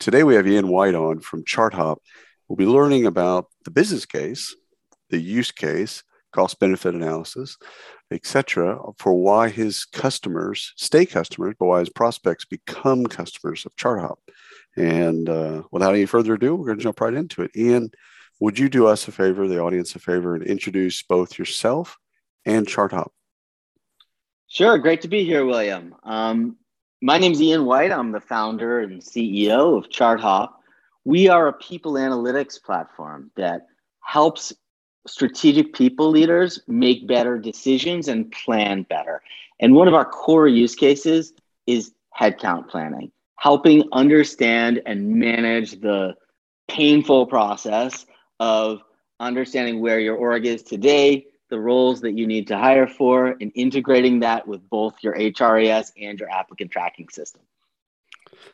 Today we have Ian White on from ChartHop. We'll be learning about the business case, the use case, cost benefit analysis, etc., for why his customers stay customers, but why his prospects become customers of ChartHop. And uh, without any further ado, we're going to jump right into it. Ian, would you do us a favor, the audience a favor, and introduce both yourself and ChartHop? Sure, great to be here, William. Um, my name is Ian White. I'm the founder and CEO of ChartHop. We are a people analytics platform that helps strategic people leaders make better decisions and plan better. And one of our core use cases is headcount planning, helping understand and manage the painful process of understanding where your org is today, the roles that you need to hire for and integrating that with both your HRIS and your applicant tracking system.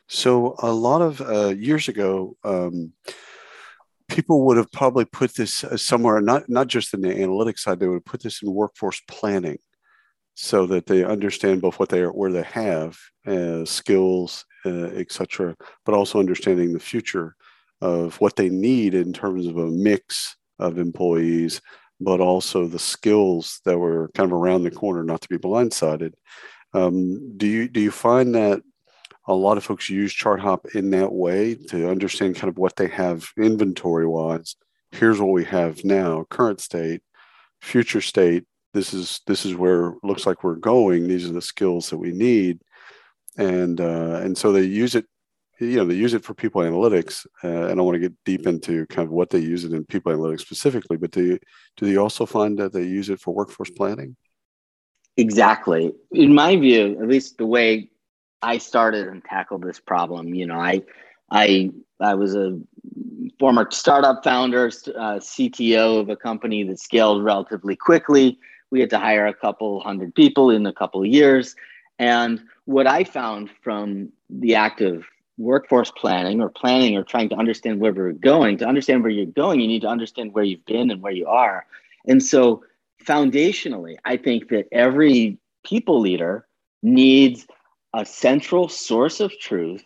So, a lot of uh, years ago, um, people would have probably put this uh, somewhere, not, not just in the analytics side, they would have put this in workforce planning so that they understand both what they are, where they have uh, skills, uh, etc., but also understanding the future of what they need in terms of a mix of employees but also the skills that were kind of around the corner, not to be blindsided. Um, do you do you find that a lot of folks use ChartHop in that way to understand kind of what they have inventory wise? Here's what we have now, current state, future state. This is this is where looks like we're going. These are the skills that we need, and uh, and so they use it you know they use it for people analytics uh, and i want to get deep into kind of what they use it in people analytics specifically but do you, do you also find that they use it for workforce planning? Exactly. In my view at least the way i started and tackled this problem you know i i i was a former startup founder uh, cto of a company that scaled relatively quickly. We had to hire a couple hundred people in a couple years. And what i found from the active workforce planning or planning or trying to understand where we're going, to understand where you're going, you need to understand where you've been and where you are. And so, foundationally, I think that every people leader needs a central source of truth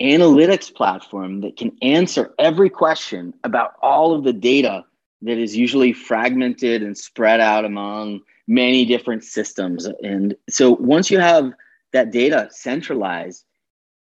analytics platform that can answer every question about all of the data that is usually fragmented and spread out among many different systems. And so once you have that data centralized,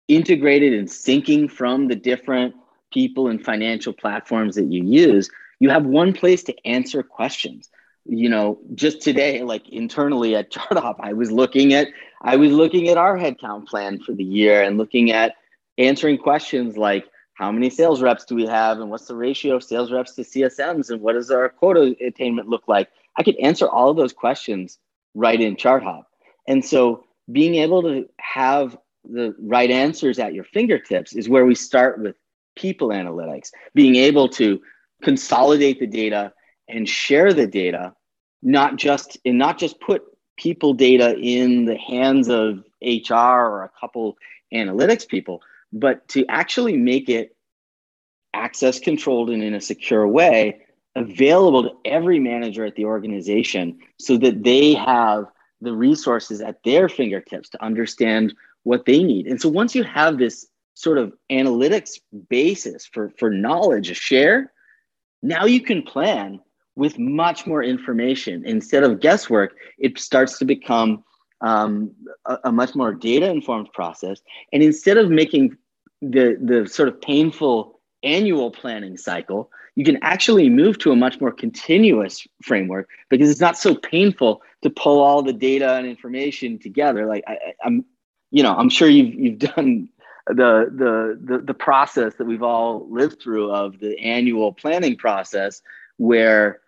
integrated and syncing from the different people and financial platforms that you use, you have one place to answer questions. You know, just today, like internally at ChartHop, I was looking at I was looking at our headcount plan for the year and looking at answering questions like how many sales reps do we have and what's the ratio of sales reps to CSMs and what does our quota attainment look like? I could answer all of those questions right in ChartHop. And so being able to have the right answers at your fingertips is where we start with people analytics, being able to consolidate the data and share the data, not just and not just put people data in the hands of HR or a couple analytics people, but to actually make it access controlled and in a secure way available to every manager at the organization so that they have the resources at their fingertips to understand what they need. And so once you have this sort of analytics basis for, for knowledge to share, now you can plan with much more information. Instead of guesswork, it starts to become um, a, a much more data informed process. And instead of making the, the sort of painful annual planning cycle, you can actually move to a much more continuous framework because it's not so painful to pull all the data and information together. Like I, am you know, I'm sure you've you've done the, the the the process that we've all lived through of the annual planning process where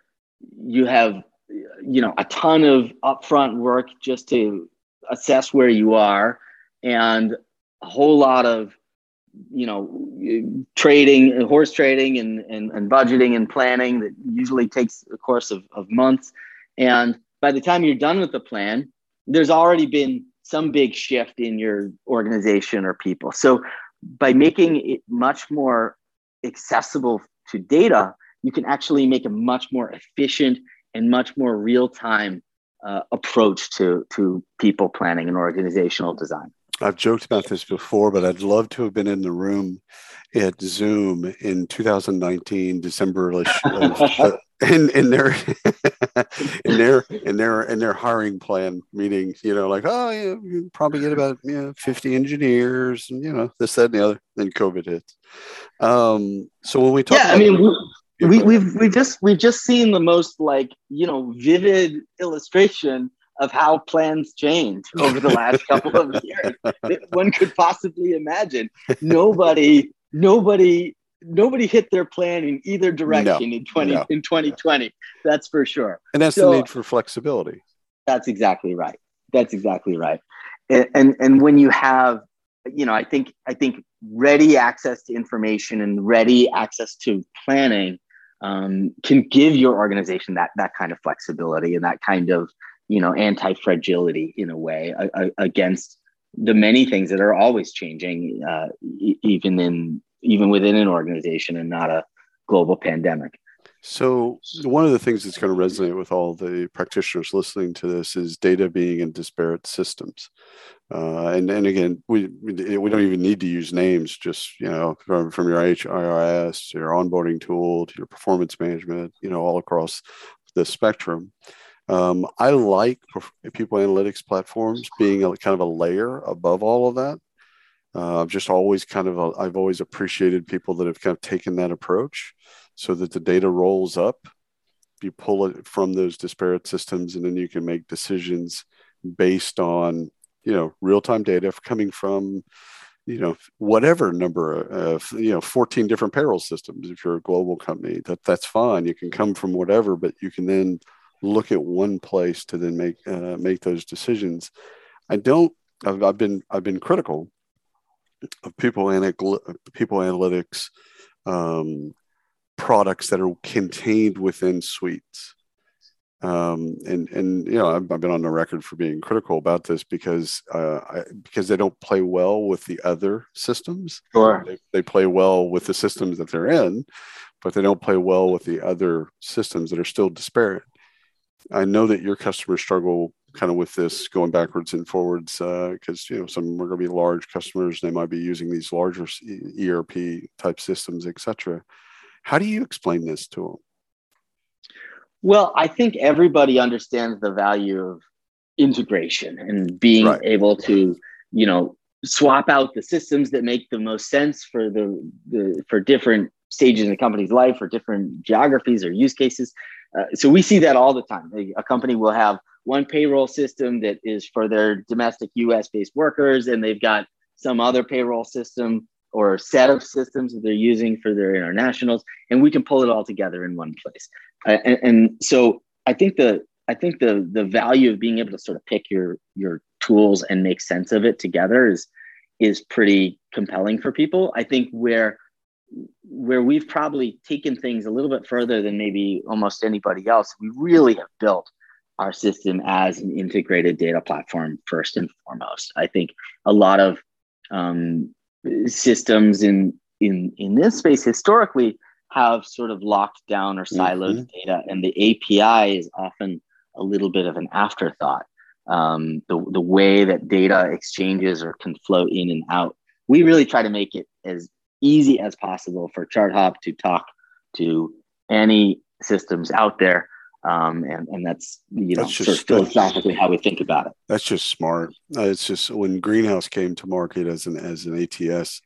you have you know a ton of upfront work just to assess where you are and a whole lot of you know, trading, horse trading, and, and, and budgeting and planning that usually takes a course of, of months. And by the time you're done with the plan, there's already been some big shift in your organization or people. So by making it much more accessible to data, you can actually make a much more efficient and much more real time uh, approach to, to people planning and organizational design. I've joked about this before, but I'd love to have been in the room at Zoom in 2019, December, uh, in, in their in their in their in their hiring plan meeting. You know, like oh, yeah, you probably get about you know 50 engineers, and you know this, that, and the other. Then COVID hits. Um, so when we talk, yeah, I mean. We, we, we've we just we've just seen the most like you know vivid illustration of how plans change over the last couple of years that one could possibly imagine. Nobody, nobody, nobody hit their plan in either direction no, in 20 no. in 2020. That's for sure. And that's so, the need for flexibility. That's exactly right. That's exactly right. And, and and when you have, you know, I think I think ready access to information and ready access to planning um, can give your organization that that kind of flexibility and that kind of you know anti-fragility in a way a, a, against the many things that are always changing uh, e- even in even within an organization and not a global pandemic. So one of the things that's going to resonate with all the practitioners listening to this is data being in disparate systems. Uh, and and again we we don't even need to use names just you know from, from your HRIS your onboarding tool to your performance management you know all across the spectrum. Um, I like people analytics platforms being a kind of a layer above all of that. Uh, I've just always kind of, a, I've always appreciated people that have kind of taken that approach so that the data rolls up. You pull it from those disparate systems and then you can make decisions based on, you know, real time data coming from, you know, whatever number of, you know, 14 different payroll systems. If you're a global company, that that's fine. You can come from whatever, but you can then look at one place to then make uh, make those decisions. I don't. I've, I've, been I've been critical of people anal- people analytics um, products that are contained within suites. Um, and and you know I've, I've, been on the record for being critical about this because uh, I, because they don't play well with the other systems. Sure, they, they play well with the systems that they're in, but they don't play well with the other systems that are still disparate. I know that your customers struggle kind of with this going backwards and forwards because uh, you know some are going to be large customers. They might be using these larger ERP type systems, etc. How do you explain this to them? Well, I think everybody understands the value of integration and being right. able to, you know, swap out the systems that make the most sense for the, the for different stages in a company's life or different geographies or use cases. Uh, so we see that all the time. A company will have one payroll system that is for their domestic US based workers, and they've got some other payroll system or set of systems that they're using for their internationals, and we can pull it all together in one place. Uh, and, and so I think the I think the the value of being able to sort of pick your your tools and make sense of it together is is pretty compelling for people. I think where where we've probably taken things a little bit further than maybe almost anybody else, we really have built our system as an integrated data platform first and foremost. I think a lot of um, systems in in in this space historically have sort of locked down or siloed mm-hmm. data, and the API is often a little bit of an afterthought. Um, the the way that data exchanges or can flow in and out, we really try to make it as easy as possible for ChartHop to talk to any systems out there. Um, and, and that's you know that's just, sort of philosophically how we think about it. That's just smart. Uh, it's just when Greenhouse came to market as an as an ATS,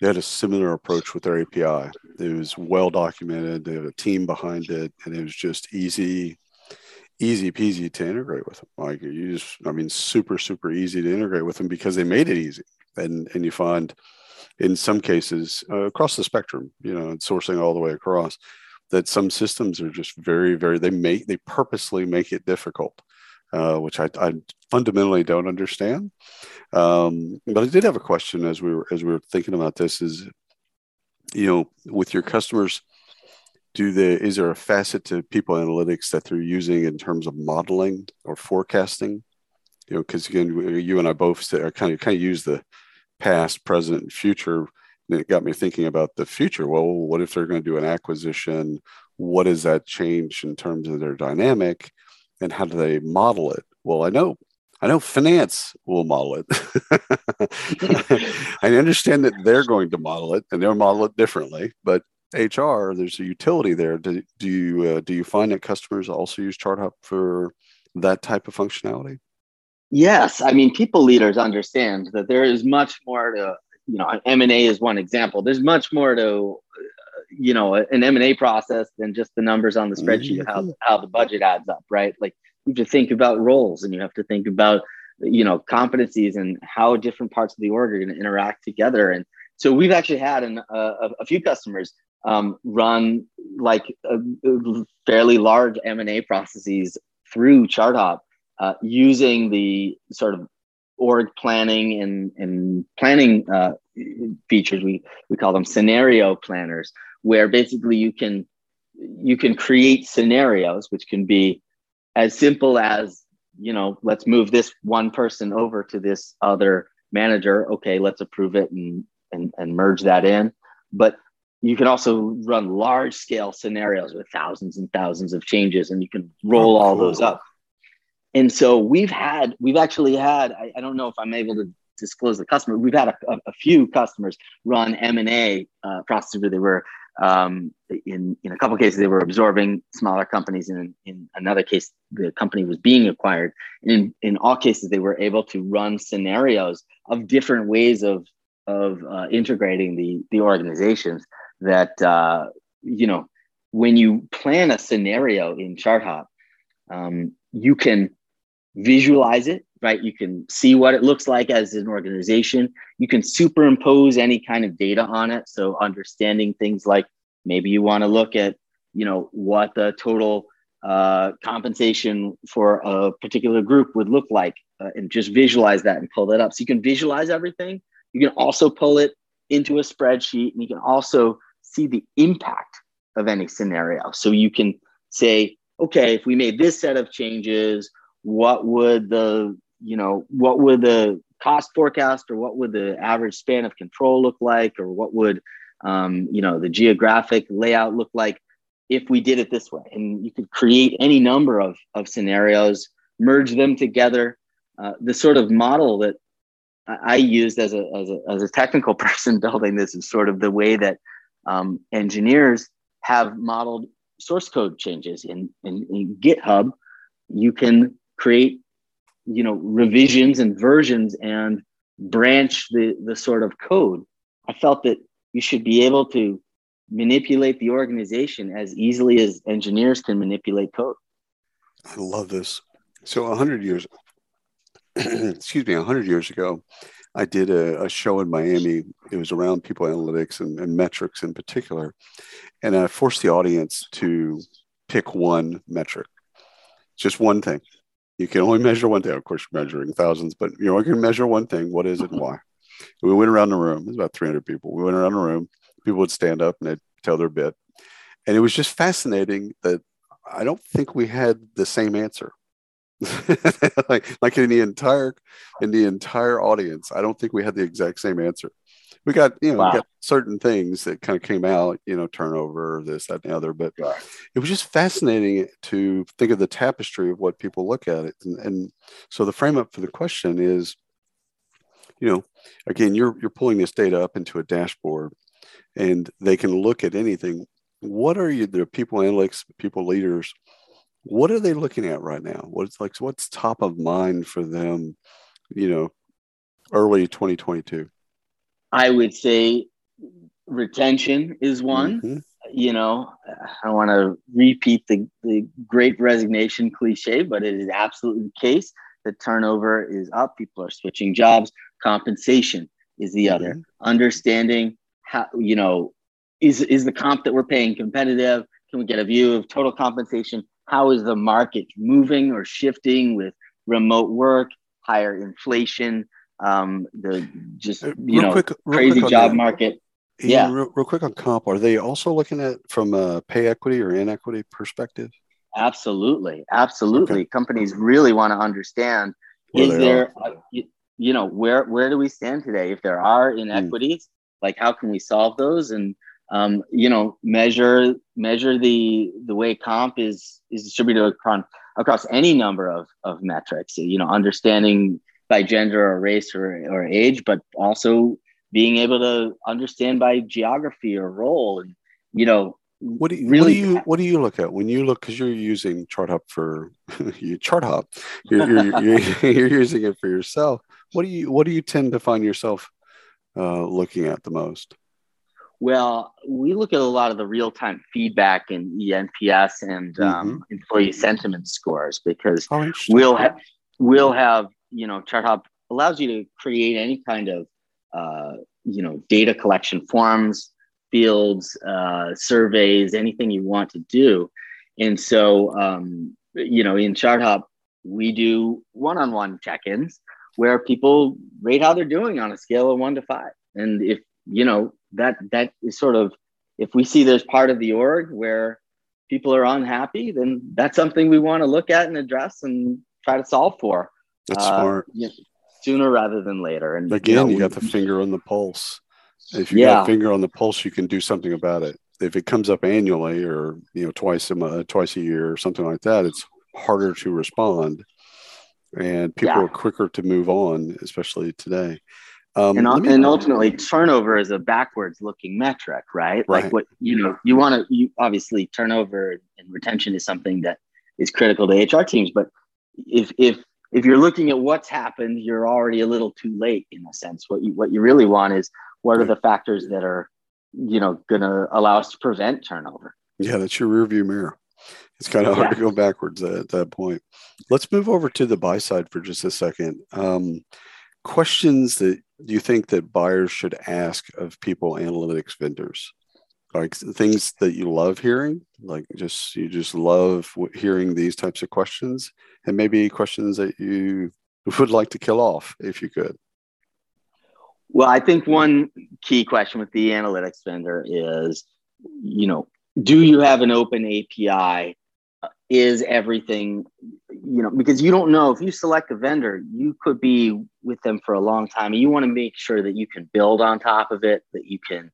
they had a similar approach with their API. It was well documented. They had a team behind it, and it was just easy, easy peasy to integrate with them. Like you just, I mean, super super easy to integrate with them because they made it easy. And and you find in some cases uh, across the spectrum, you know, and sourcing all the way across, that some systems are just very, very, they make, they purposely make it difficult uh, which I, I, fundamentally don't understand. Um, but I did have a question as we were as we were thinking about this: is you know, with your customers, do they is there a facet to people analytics that they're using in terms of modeling or forecasting? You know, because again, you and I both are kind of kind of use the past, present, and future. And it got me thinking about the future. Well, what if they're going to do an acquisition? What does that change in terms of their dynamic? And how do they model it? Well, I know I know finance will model it. I understand that they're going to model it and they'll model it differently, but HR, there's a utility there. Do, do you uh, do you find that customers also use ChartHop for that type of functionality? Yes, I mean people leaders understand that there is much more to you know M and A is one example. There's much more to you know an M and A process than just the numbers on the spreadsheet mm-hmm. how how the budget adds up, right? Like you have to think about roles and you have to think about you know competencies and how different parts of the org are going to interact together. And so we've actually had an, a, a few customers um, run like a fairly large M and A processes through ChartHop uh, using the sort of org planning and, and planning uh, features. We, we call them scenario planners, where basically you can you can create scenarios, which can be as simple as you know, let's move this one person over to this other manager. Okay, let's approve it and and, and merge that in. But you can also run large scale scenarios with thousands and thousands of changes, and you can roll oh, all those up and so we've had we've actually had I, I, don't know if i'm able to disclose the customer we've had a, a, a few customers run m&a uh, processes where they were um, in in a couple cases they were absorbing smaller companies and in, in another case the company was being acquired. And in, in all cases they were able to run scenarios of different ways of of uh, integrating the the organizations that uh, you know when you plan a scenario in ChartHop, um, you can visualize it, right? You can see what it looks like as an organization. You can superimpose any kind of data on it. So understanding things like maybe you want to look at, you know, what the total uh, compensation for a particular group would look like uh, and just visualize that and pull that up. So you can visualize everything. You can also pull it into a spreadsheet and you can also see the impact of any scenario. So you can say, okay, if we made this set of changes what would the you know what would the cost forecast or what would the average span of control look like or what would um, you know the geographic layout look like if we did it this way? And you could create any number of, of scenarios merge them together. Uh, the sort of model that i used as a, as a, as a technical person building this is sort of the way that um, engineers have modeled source code changes. In, in, in github you can create you know revisions and versions and branch the the sort of code. I felt that you should be able to manipulate the organization as easily as engineers can manipulate code. I love this. So 100 years excuse me 100 years ago i did a, a, show in miami. It was around people analytics and, and metrics in particular. And i forced the audience to pick one metric just one thing you can only measure one thing. Of course, you're measuring thousands, but you know, you can measure one thing. What is it and why? We went around the room. There's about 300 people. We went around the room. People would stand up and they'd tell their bit. And it was just fascinating that I don't think we had the same answer. like, like in the entire in the entire audience, I don't think we had the exact same answer we got you know wow. we got certain things that kind of came out you know turnover this that and the other but right. it was just fascinating to think of the tapestry of what people look at it and, and so the frame up for the question is you know again you're you're pulling this data up into a dashboard and they can look at anything what are you the people analytics people leaders what are they looking at right now what's like what's top of mind for them you know early 2022 I would say retention is one. Mm-hmm. You know, I want to repeat the, the great resignation cliche, but it is absolutely the case that turnover is up. People are switching jobs. Compensation is the other. Mm-hmm. Understanding how, you know, is, is the comp that we're paying competitive? Can we get a view of total compensation? how is the market moving or shifting with remote work, higher inflation, um, the just uh, you real know quick, crazy job market. Ian, yeah, real, real, quick on comp. Are they also looking at from a pay equity or inequity perspective? Absolutely, absolutely. Okay. Companies really want to understand: where is there, you, you, know, where where do we stand today? If there are hmm. inequities, mm. like how can we solve those? And um, you know, measure measure the the way comp is is distributed across across any number of of metrics. You know, understanding by gender or race or, or age, but also being able to understand by geography or role and you know what do you really what do you what do you look at when you look because you're using ChartHop for you ChartHop you're, you're, you're, you're, using it for yourself. What do you what do you tend to find yourself uh, looking at the most? Well we look at a lot of the real-time feedback in eNPS and um, mm-hmm. employee sentiment scores because oh, we'll have we'll have you know Chart ChartHop allows you to create any kind of uh, you know data collection forms fields uh, surveys anything you want to do. And so um, you know in Chart ChartHop we do one-on-one check-ins where people rate how they're doing on a scale of one to five. And if you know that that is sort of if we see there's part of the org where people are unhappy then that's something we want to look at and address and try to solve for that's uh, smart. You know, sooner rather than later. And again, you, know, you got the finger on the pulse. If you yeah. got a finger on the pulse, you can do something about it. If it comes up annually or you know twice a twice a year or something like that, it's harder to respond, and people yeah. are quicker to move on, especially today. Um, and, me, and, ultimately, turnover is a backwards looking metric, right? right? Like what you know, you want to you obviously turnover and retention is something that is critical to HR teams, but if if if you're looking at what's happened, you're already a little too late in a sense. What you what you really want is what are the factors that are, you know, going to allow us to prevent turnover. Yeah, that's your rear view mirror. It's kind of hard yeah. to go backwards at that point. Let's move over to the buy side for just a second. Um, questions that you think that buyers should ask of people analytics vendors like things that you love hearing like just you just love hearing these types of questions and maybe questions that you would like to kill off if you could. Well i think one key question with the analytics vendor is you know do you have an open api is everything you know because you don't know if you select a vendor you could be with them for a long time and you want to make sure that you can build on top of it that you can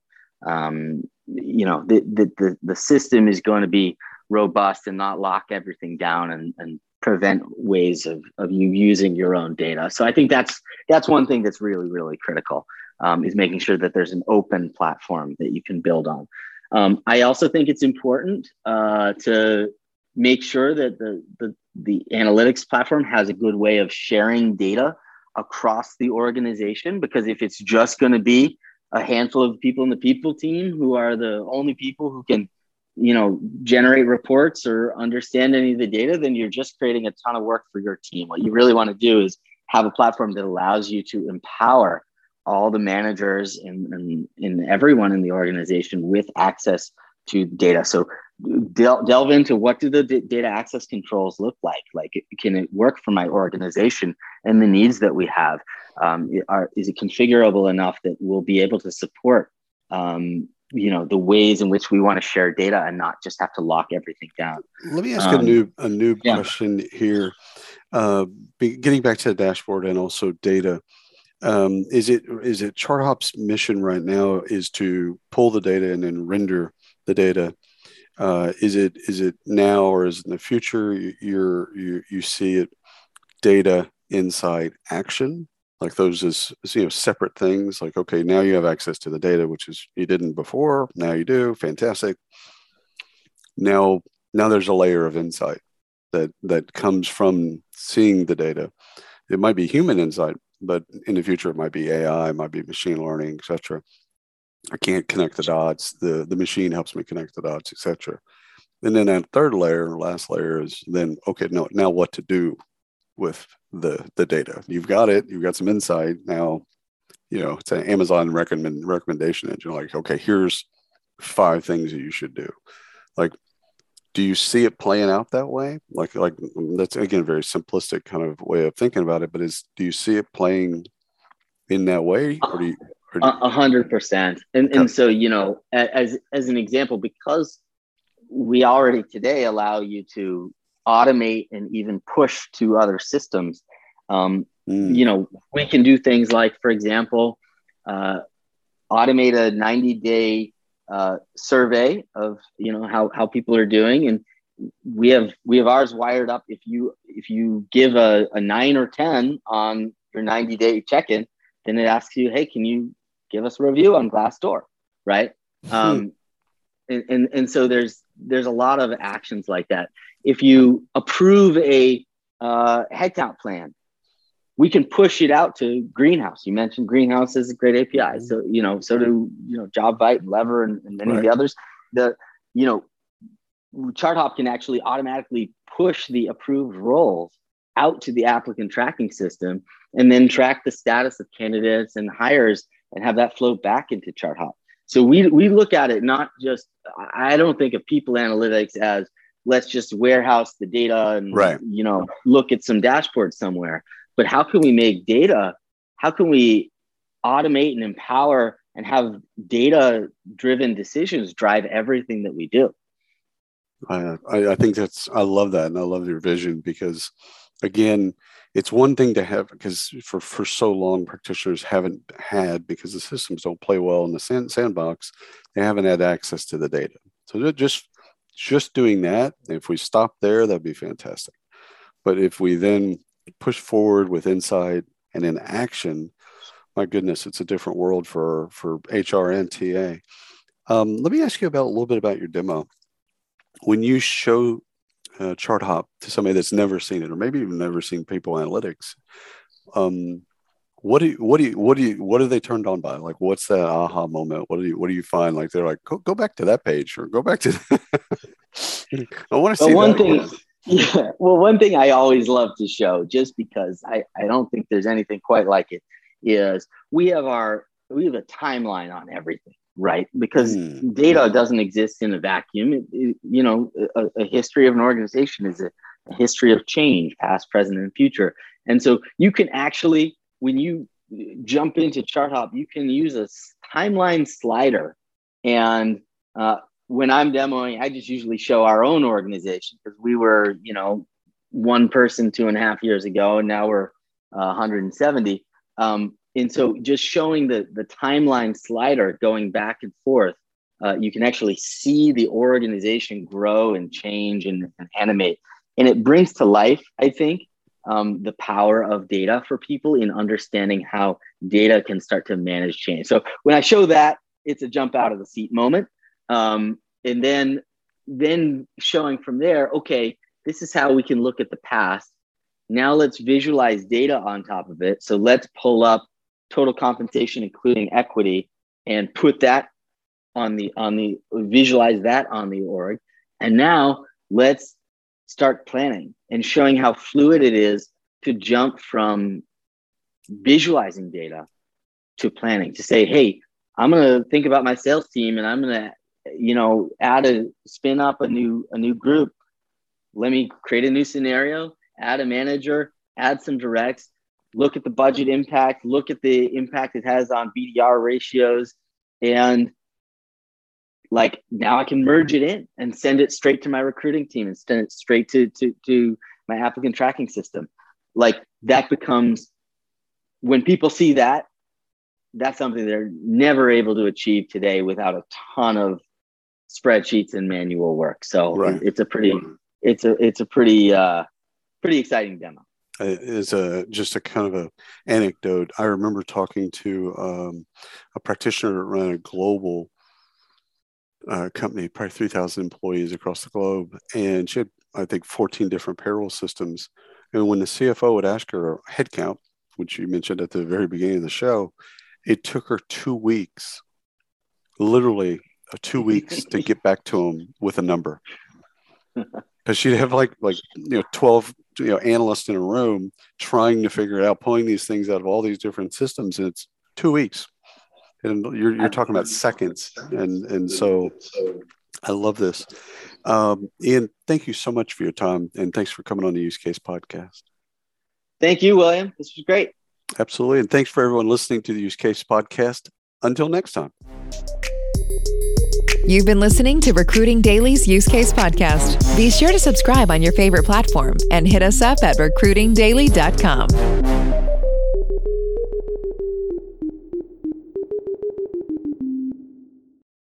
um, you know the, the, the, the system is going to be robust and not lock everything down and, and prevent ways of, of you using your own data. So i think that's that's one thing that's really really critical um, is making sure that there's an open platform that you can build on. Um, i also think it's important uh, to make sure that the, the the analytics platform has a good way of sharing data across the organization because if it's just going to be a handful of people in the people team who are the only people who can you know generate reports or understand any of the data then you're just creating a ton of work for your team. What you really want to do is have a platform that allows you to empower all the managers and, and, and everyone in the organization with access to data. So del- delve into what do the d- data access controls look like? Like can it work for my organization and the needs that we have? Um, are, is it configurable enough that we'll be able to support um, you know the ways in which we want to share data and not just have to lock everything down? Let me ask um, a new a new yeah. question here. Uh, be, getting back to the dashboard and also data um, is it is it ChartHop's mission right now is to pull the data and then render the data. Uh, is it is it now or is it in the future? You're you you see it data insight action? Like those as you know separate things like okay now you have access to the data which is you didn't before now you do fantastic. Now now there's a layer of insight that that comes from seeing the data. It might be human insight but in the future it might be ai it might be machine learning etc i can't connect the dots the the machine helps me connect the dots etc and then that third layer last layer is then okay no now what to do with the the data. You've got it. You've got some insight now. You know, it's an Amazon recommend recommendation engine. Like, okay, here's five things that you should do. Like, do you see it playing out that way? Like, like that's again a very simplistic kind of way of thinking about it. But is do you see it playing in that way, or do you? A hundred percent. And and so you know, as as an example, because we already today allow you to automate and even push to other systems. Um, mm. You know, we can do things like, for example, uh, automate a 90 day uh, survey of you know how how people are doing, and we have we have ours wired up. If you if you give a, a nine or ten on your 90 day check in, then it asks you, hey, can you give us a review on Glassdoor, right? Hmm. Um, and, and and so there's there's a lot of actions like that. If you approve a uh, headcount plan, we can push it out to Greenhouse. You mentioned Greenhouse is a great API. Mm-hmm. So, you know, so do, you know, Jobvite and Lever and, and many right. of the others. The, you know, ChartHop can actually automatically push the approved roles out to the applicant tracking system and then track the status of candidates and hires and have that flow back into chart ChartHop. So we, we look at it not just, I don't think of people analytics as let's just warehouse the data and, right. you know, look at some dashboard somewhere but how can we make data how can we automate and empower and have data driven decisions drive everything that we do I, I think that's i love that and i love your vision because again it's one thing to have because for for so long practitioners haven't had because the systems don't play well in the sand, sandbox they haven't had access to the data so just just doing that if we stop there that'd be fantastic but if we then push forward with insight and in action, my goodness, it's a different world for for HR and TA. Um, let me ask you about a little bit about your demo. When you show uh, ChartHop to somebody that's never seen it, or maybe even never seen People Analytics, um, what do you, what do you what do you what are they turned on by? Like, what's that aha moment? What do you what do you find? Like, they're like, go, go back to that page, or go back to. I want to see one thing. Yeah. Well, one thing I always love to show, just because I, I don't think there's anything quite like it, is we have our we have a timeline on everything, right? Because mm. data doesn't exist in a vacuum. It, it, you know, a, a, history of an organization is a, a history of change, past, present, and future. And so you can actually, when you jump into ChartHop, you can use a timeline slider and uh, when I'm demoing, I just usually show our own organization because we were, you know, one person two and a half years ago, and now we're uh, 170. Um, and so just showing the, the timeline slider going back and forth, uh, you can actually see the organization grow and change and, and animate. And it brings to life, I think, um, the power of data for people in understanding how data can start to manage change. So when I show that, it's a jump out of the seat moment um, and then then showing from there okay this is how we can look at the past now let's visualize data on top of it so let's pull up total compensation including equity and put that on the on the visualize that on the org and now let's start planning and showing how fluid it is to jump from visualizing data to planning to say hey i'm to think about my sales team and i'm to you know, add a spin up a new a new group. Let me create a new scenario, add a manager, add some directs, look at the budget impact, look at the impact it has on BDR ratios, and like now I can merge it in and send it straight to my recruiting team and send it straight to to, to my applicant tracking system. Like that becomes when people see that, that's something they're never able to achieve today without a ton of spreadsheets and manual work. So right. it's a pretty it's a it's a pretty uh, pretty exciting demo. Is a just a kind of a anecdote. I remember talking to um, a practitioner that ran a global uh, company, probably three thousand employees across the globe, and she had I think fourteen different payroll systems. And when the CFO would ask her headcount, which you mentioned at the very beginning of the show, it took her two weeks, literally two weeks to get back to him with a number because she'd have like like you know 12 you know analysts in a room trying to figure it out pulling these things out of all these different systems and it's two weeks and you're, you're talking about seconds and and so i love this Um, Ian, thank you so much for your time and thanks for coming on the Use Case podcast. Thank you, William. This was great. Absolutely. And thanks for everyone listening to the Use Case podcast. Until next time. You've been listening to Recruiting Daily's Use Case Podcast. Be sure to subscribe on your favorite platform and hit us up at recruitingdaily.com.